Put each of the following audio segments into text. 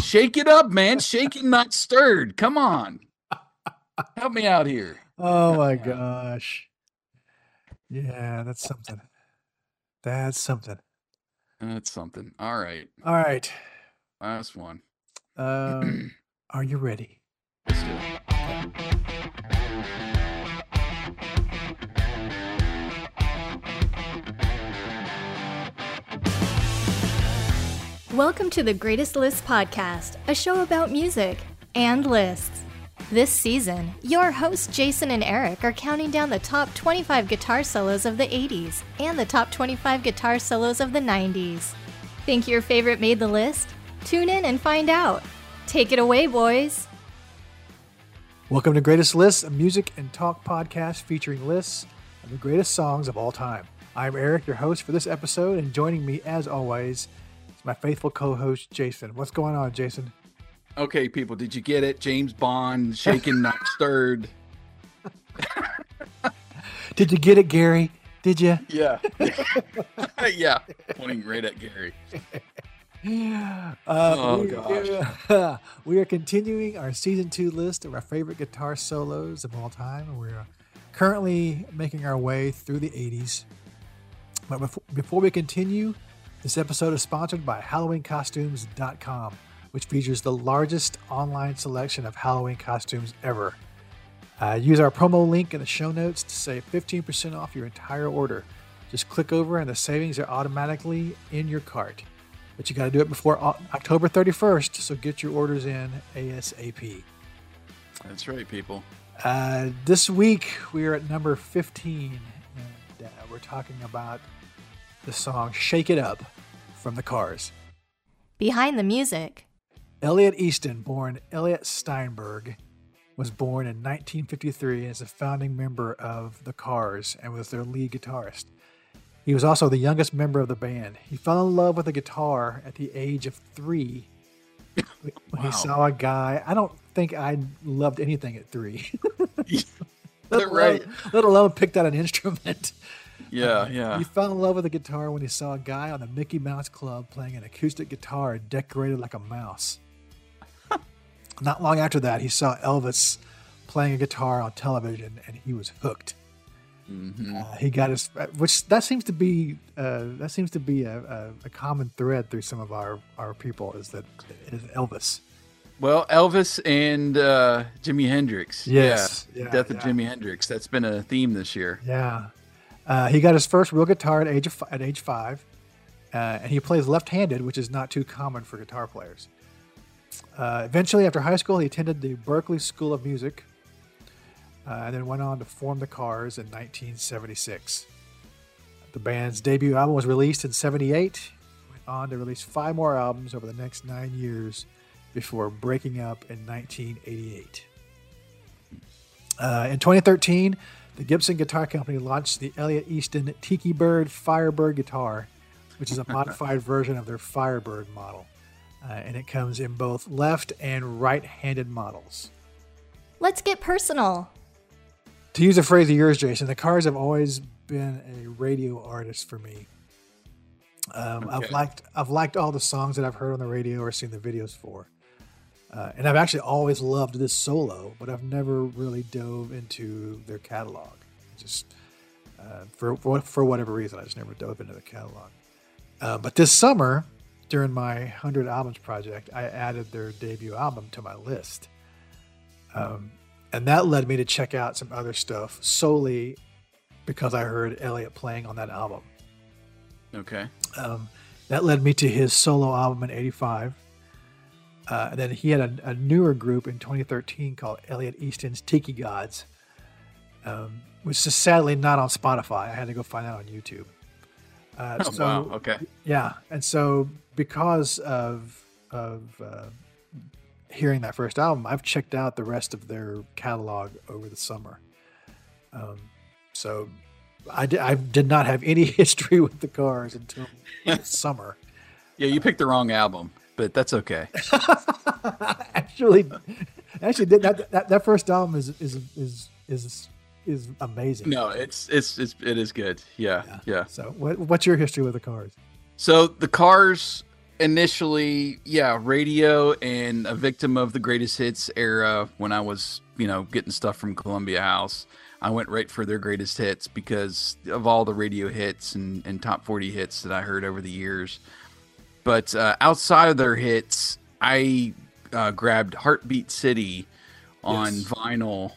Shake it up, man. Shaking, not stirred. Come on. Help me out here. Oh my gosh. Yeah, that's something. That's something. That's something. All right. All right. Last one. Um, are you ready? Welcome to the Greatest Lists Podcast, a show about music and lists. This season, your hosts Jason and Eric are counting down the top 25 guitar solos of the 80s and the top 25 guitar solos of the 90s. Think your favorite made the list? Tune in and find out. Take it away, boys. Welcome to Greatest Lists, a music and talk podcast featuring lists of the greatest songs of all time. I'm Eric, your host for this episode, and joining me, as always, my faithful co-host Jason. What's going on, Jason? Okay, people, did you get it? James Bond, shaken, not stirred. Did you get it, Gary? Did you? Yeah. yeah. Pointing right at Gary. Uh, Oh, we, gosh. we are continuing our season two list of our favorite guitar solos of all time. We're currently making our way through the 80s. But before, before we continue, this episode is sponsored by HalloweenCostumes.com, which features the largest online selection of Halloween costumes ever. Uh, use our promo link in the show notes to save 15% off your entire order. Just click over and the savings are automatically in your cart. But you got to do it before O- October 31st, so get your orders in ASAP. That's right, people. Uh, this week we are at number 15, and uh, we're talking about the song Shake It Up from the Cars. Behind the music. Elliot Easton, born Elliot Steinberg, was born in 1953 and is a founding member of the Cars and was their lead guitarist. He was also the youngest member of the band. He fell in love with the guitar at the age of three. When Wow. he saw a guy, I don't think I loved anything at three. let, right. alone, let alone picked out an instrument. Yeah, yeah. He fell in love with the guitar when he saw a guy on the Mickey Mouse Club playing an acoustic guitar decorated like a mouse. Not long after that, he saw Elvis playing a guitar on television, and he was hooked. Mhm. Uh, he got his, which that seems to be uh, that seems to be a, a, a common thread through some of our our people is that it is Elvis. Well, Elvis and uh, Jimi Hendrix. Yes. Yeah. Yeah, Death of. Jimi Hendrix. That's been a theme this year. Yeah, uh, he got his first real guitar at age of, at age five, uh, and he plays left-handed, which is not too common for guitar players. Uh, eventually, after high school, he attended the Berklee School of Music, uh, and then went on to form the Cars in 1976. The band's debut album was released in '78. Went on to release five more albums over the next nine years before breaking up in 1988. Uh, in 2013, the Gibson Guitar Company launched the Elliot Easton Tiki Bird Firebird guitar, which is a modified version of their Firebird model. Uh, and it comes in both left and right handed models. Let's get personal. To use a phrase of yours, Jason, the Cars have always been a radio artist for me. Um, I've liked I've liked all the songs that I've heard on the radio or seen the videos for, uh, and I've actually always loved this solo, but I've never really dove into their catalog. Just uh, for, for for whatever reason, I just never dove into the catalog. Uh, but this summer, during my hundred albums project, I added their debut album to my list, um, and that led me to check out some other stuff solely because I heard Elliot playing on that album. Okay. Um, that led me to his solo album in '85. Uh, and then he had a, a newer group in 2013 called Elliot Easton's Tiki Gods, um, which is sadly not on Spotify. I had to go find that on YouTube. Uh, Oh, so, wow. Okay. yeah, and so because of of uh, hearing that first album, I've checked out the rest of their catalog over the summer. Um, so I did, I did not have any history with the Cars until summer. Yeah, you picked the wrong album, but that's okay. actually, actually, that, that that first album is is is is is amazing. No, it's it's it's it is good. Yeah, yeah. So, what, what's your history with the Cars? So the Cars, initially, yeah, radio and a victim of the greatest hits era when I was, you know, getting stuff from Columbia House. I went right for their greatest hits because of all the radio hits and, and top 40 hits that I heard over the years. But uh, outside of their hits, I uh, grabbed Heartbeat City on Yes. vinyl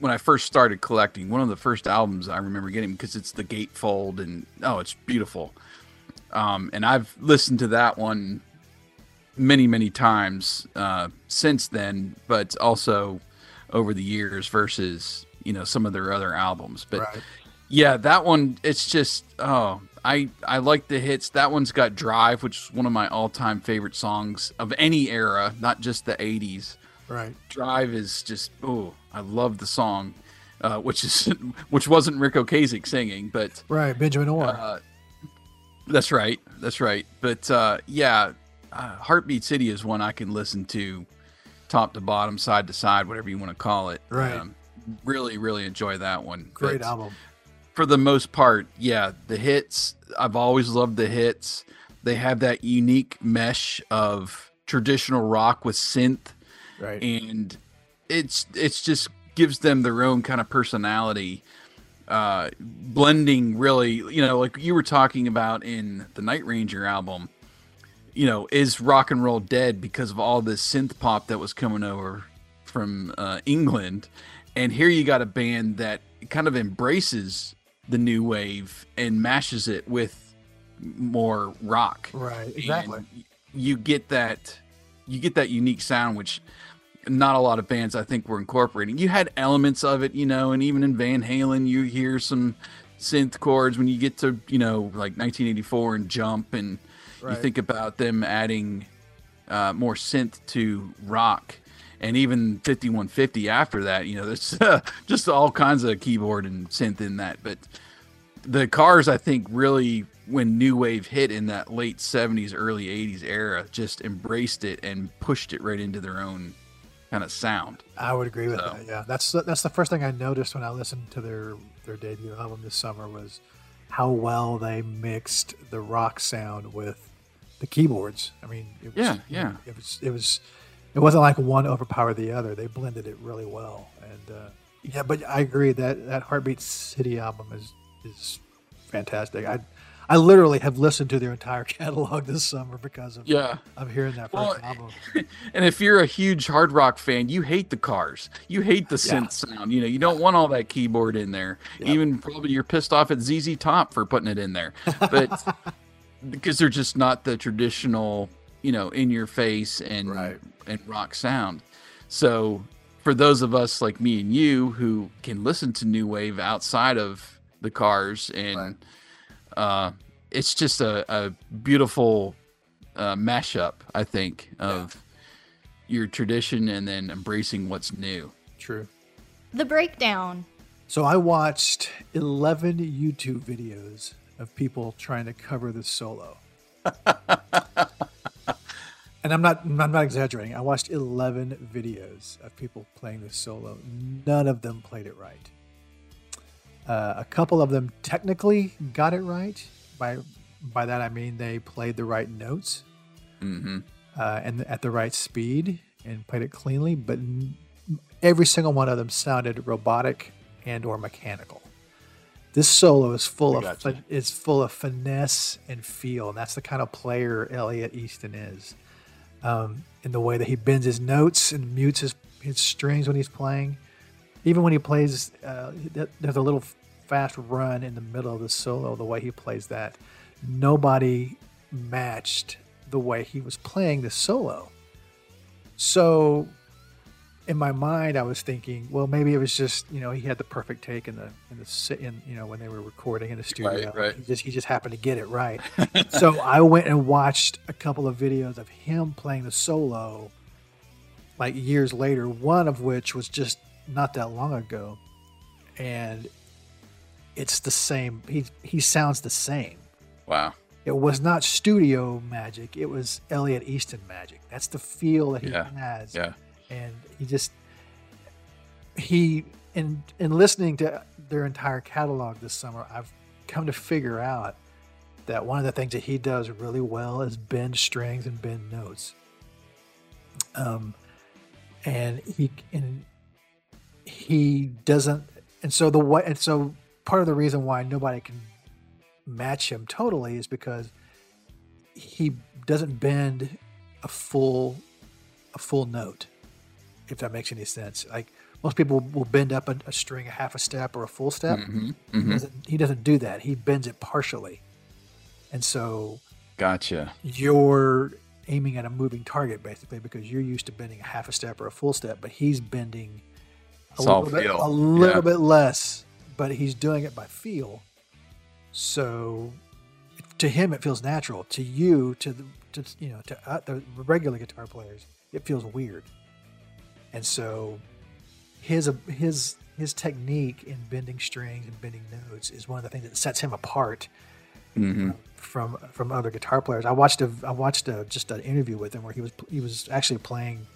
when I first started collecting. One of the first albums I remember getting because it's the gatefold and oh, it's beautiful. Um, and I've listened to that one many, many times uh, since then, but also over the years versus you know some of their other albums. But Right. Yeah, that one it's just oh I I like the hits. That one's got Drive, which is one of my all time favorite songs of any era, not just the '80s. Right. Drive is just oh I love the song, uh, which is which wasn't Ric Ocasek singing, but Right. Benjamin Orr. uh, that's right. That's right. But uh, yeah, uh, Heartbeat City is one I can listen to top to bottom, side to side, whatever you want to call it. Um, Right. really, really enjoy that one. Great But album. For the most part, yeah, the hits, I've always loved the hits. They have that unique mesh of traditional rock with synth Right. and it's it's just gives them their own kind of personality uh blending really you know like you were talking about in the night ranger album you know is rock and roll dead because of all this synth pop that was coming over from uh england and here you got a band that kind of embraces the new wave and mashes it with more rock right. Exactly. and you get that you get that unique sound which not a lot of bands i think were incorporating you had elements of it you know and even in van halen you hear some synth chords when you get to you know like 1984 and jump and you think about them adding uh, more synth to rock and even 5150 after that you know there's just all kinds of keyboard and synth in that but the cars i think really when new wave hit in that late 70s early 80s era just embraced it and pushed it right into their own kind of sound I would agree with So- that. Yeah, that's that's the first thing I noticed when I listened to their their debut album this summer was how well they mixed the rock sound with the keyboards. I mean, it was, Yeah, yeah. It was it was it wasn't like one overpowered the other. They blended it really well. And uh, yeah, but I agree that that Heartbeat City album is is fantastic. I I literally have listened to their entire catalog this summer because of yeah of hearing that first Well, album. and if you're a huge hard rock fan you hate the cars you hate the synth sound you know you don't want all that keyboard in there even probably you're pissed off at zz top for putting it in there but because they're just not the traditional you know in your face and Right. and rock sound so for those of us like me and you who can listen to new wave outside of the cars and Right. uh it's just a, a beautiful uh, mashup, I think, of your tradition and then embracing what's new. True. The breakdown. So I watched 11 YouTube videos of people trying to cover this solo. and I'm not I'm not exaggerating. I watched 11 videos of people playing this solo. None of them played it right. Uh, a couple of them technically got it right. By by that I mean they played the right notes hmm uh, and at the right speed and played it cleanly, but n- every single one of them sounded robotic and or mechanical. This solo is full I of gotcha. is full of finesse and feel, and that's the kind of player Elliot Easton is. Um, in the way that he bends his notes and mutes his, his strings when he's playing, even when he plays, uh, there's a little fast run in the middle of the solo. The way he plays that, nobody matched the way he was playing the solo. So, in my mind, I was thinking, well, maybe it was just you know he had the perfect take in the in the in you know when they were recording in the studio. right. He just he just happened to get it right. so I went and watched a couple of videos of him playing the solo, like years later. One of which was just not that long ago, and it's the same. He he sounds the same. Wow. It was not studio magic. It was Elliot Easton magic. That's the feel that he Yeah, has. Yeah. And he just he in in listening to their entire catalog this summer, I've come to figure out that one of the things that he does really well is bend strings and bend notes. Um, and he and he doesn't, and so the way, and so part of the reason why nobody can match him totally is because he doesn't bend a full a full note if that makes any sense. Like most people will bend up a, a string a half a step or a full step. Mm-hmm. He, hmm doesn't, he doesn't do that. He bends it partially. And so Gotcha. you're aiming at a moving target basically because you're used to bending a half a step or a full step but he's bending a It's little bit, a little Yeah. bit less but he's doing it by feel. So to him it feels natural. To you to the to you know to uh, the regular guitar players it feels weird and so his his his technique in bending strings and bending notes is one of the things that sets him apart hmm from from other guitar players. I watched a I watched a, just an interview with him where he was he was actually playing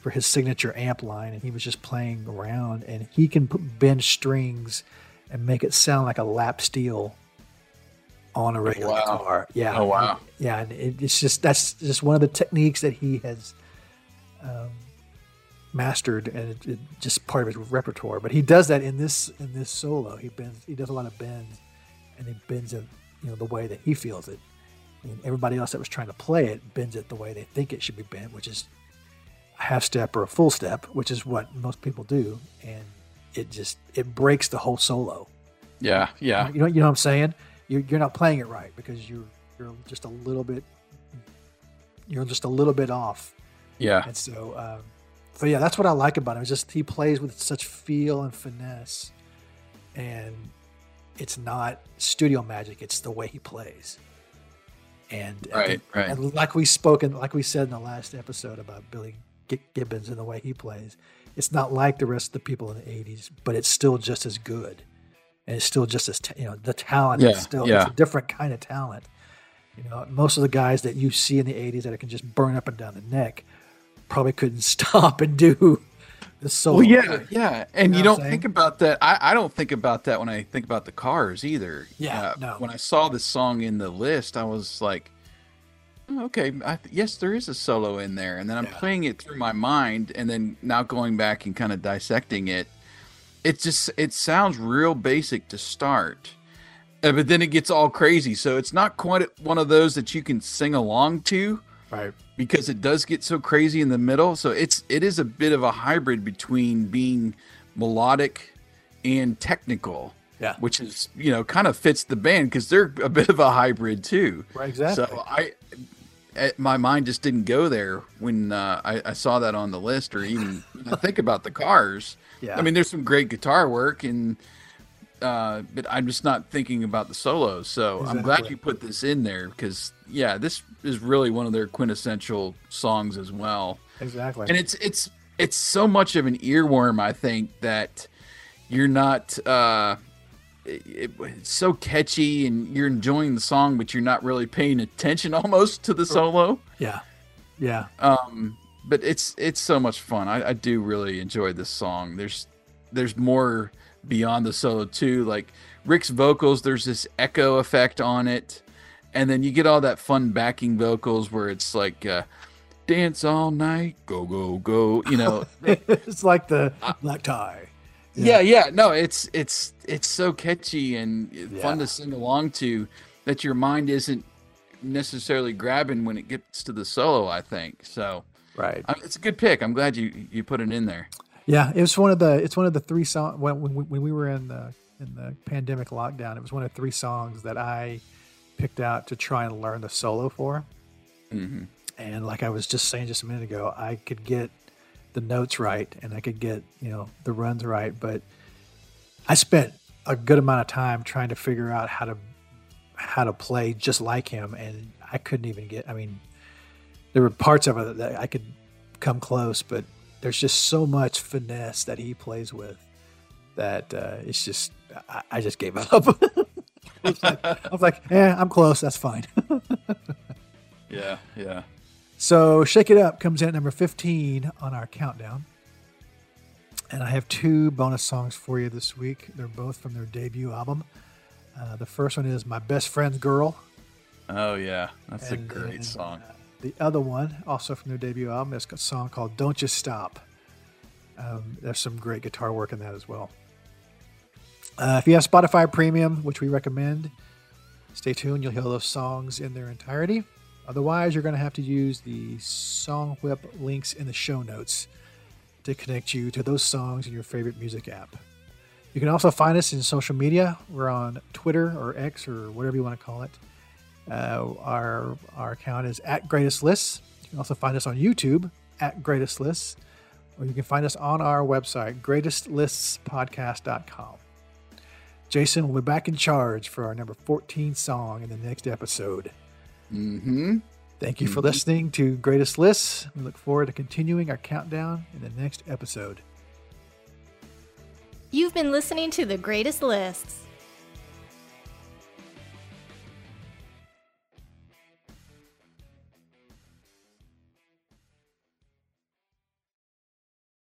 for his signature amp line, and he was just playing around, and he can put, bend strings and make it sound like a lap steel on a regular Wow. guitar. Yeah. Oh, wow. Yeah, and it, it's just that's just one of the techniques that he has um, mastered, and it, it just part of his repertoire. But he does that in this in this solo. He bends. He does a lot of bends, and he bends it, you know, the way that he feels it. And everybody else that was trying to play it bends it the way they think it should be bent, which is a half step or a full step, which is what most people do, and it just it breaks the whole solo. Yeah. Yeah. You know, you know what I'm saying? You're, you're not playing it right because you're you're just a little bit you're just a little bit off. Yeah. And so, um, so yeah, that's what I like about him. It's just he plays with such feel and finesse, and it's not studio magic. It's the way he plays. And Right, right. and like we spoken, like we said in the last episode about Billy Gibbons and the way he plays, it's not like the rest of the people in the '80s, but it's still just as good, and it's still just as you know the talent Yeah, is still yeah. it's a different kind of talent. You know, most of the guys that you see in the '80s that can just burn up and down the neck probably couldn't stop and do the solo. Well, yeah, yeah, and know you don't think about that. I, I don't think about that when I think about the cars either. Yeah, Uh, no. When I saw this song in the list, I was like, "Oh, okay, I, yes, there is a solo in there. And then I'm Yeah. playing it through my mind, and then now going back and kind of dissecting it. It just it sounds real basic to start, uh, but then it gets all crazy. So it's not quite one of those that you can sing along to right. because it does get so crazy in the middle. So it's it is a bit of a hybrid between being melodic and technical. Yeah. Which is, you know, kind of fits the band because they're a bit of a hybrid too. Right, exactly. So I, eh, my mind just didn't go there when uh, I, I saw that on the list, or even I think about the cars. Yeah. I mean, there's some great guitar work, and uh, but I'm just not thinking about the solos. So I'm glad you put this in there because yeah, this is really one of their quintessential songs as well Exactly. and it's it's it's so much of an earworm i think that you're not uh it, it's so catchy and you're enjoying the song but you're not really paying attention almost to the solo yeah. Yeah. um but it's it's so much fun i, I do really enjoy this song there's there's more beyond the solo too like ric's vocals there's this echo effect on it. And then you get all that fun backing vocals where it's like uh dance all night go go go you know. It's like the black tie. yeah yeah. no it's it's it's so catchy and fun to sing along to that your mind isn't necessarily grabbing when it gets to the solo i think. So Right. uh, it's a good pick. I'm glad you you put it in there Yeah, it was one of the it's one of the three songs when when we, when we were in the in the pandemic lockdown. It was one of three songs that I picked out to try and learn the solo for. hmm And like I was just saying just a minute ago, I could get the notes right and I could get you know the runs right, but I spent a good amount of time trying to figure out how to how to play just like him, and I couldn't even get. I mean, there were parts of it that I could come close, but there's just so much finesse that he plays with that uh, it's just I, I just gave up. I was like, I was like, yeah, I'm close. That's fine. yeah yeah So Shake It Up comes in at number 15 on our countdown. And I have two bonus songs for you this week. They're both from their debut album. Uh, the first one is My Best Friend's Girl Oh yeah, that's And a great then, song. uh, the other one, also from their debut album, is a song called "Don'tcha Stop." Um, there's some great guitar work in that as well. Uh, if you have Spotify Premium, which we recommend, stay tuned. You'll hear those songs in their entirety. Otherwise, you're going to have to use the Songwhip links in the show notes to connect you to those songs in your favorite music app. You can also find us in social media. We're on Twitter or X or whatever you want to call it. Uh, our our account is at Greatest Lists. You can also find us on YouTube at Greatest Lists, or you can find us on our website, greatestlistspodcast.com. Jason will be back in charge for our number 14 song in the next episode. Mm-hmm. Thank you for listening to Greatest Lists. We look forward to continuing our countdown in the next episode. You've been listening to The Greatest Lists.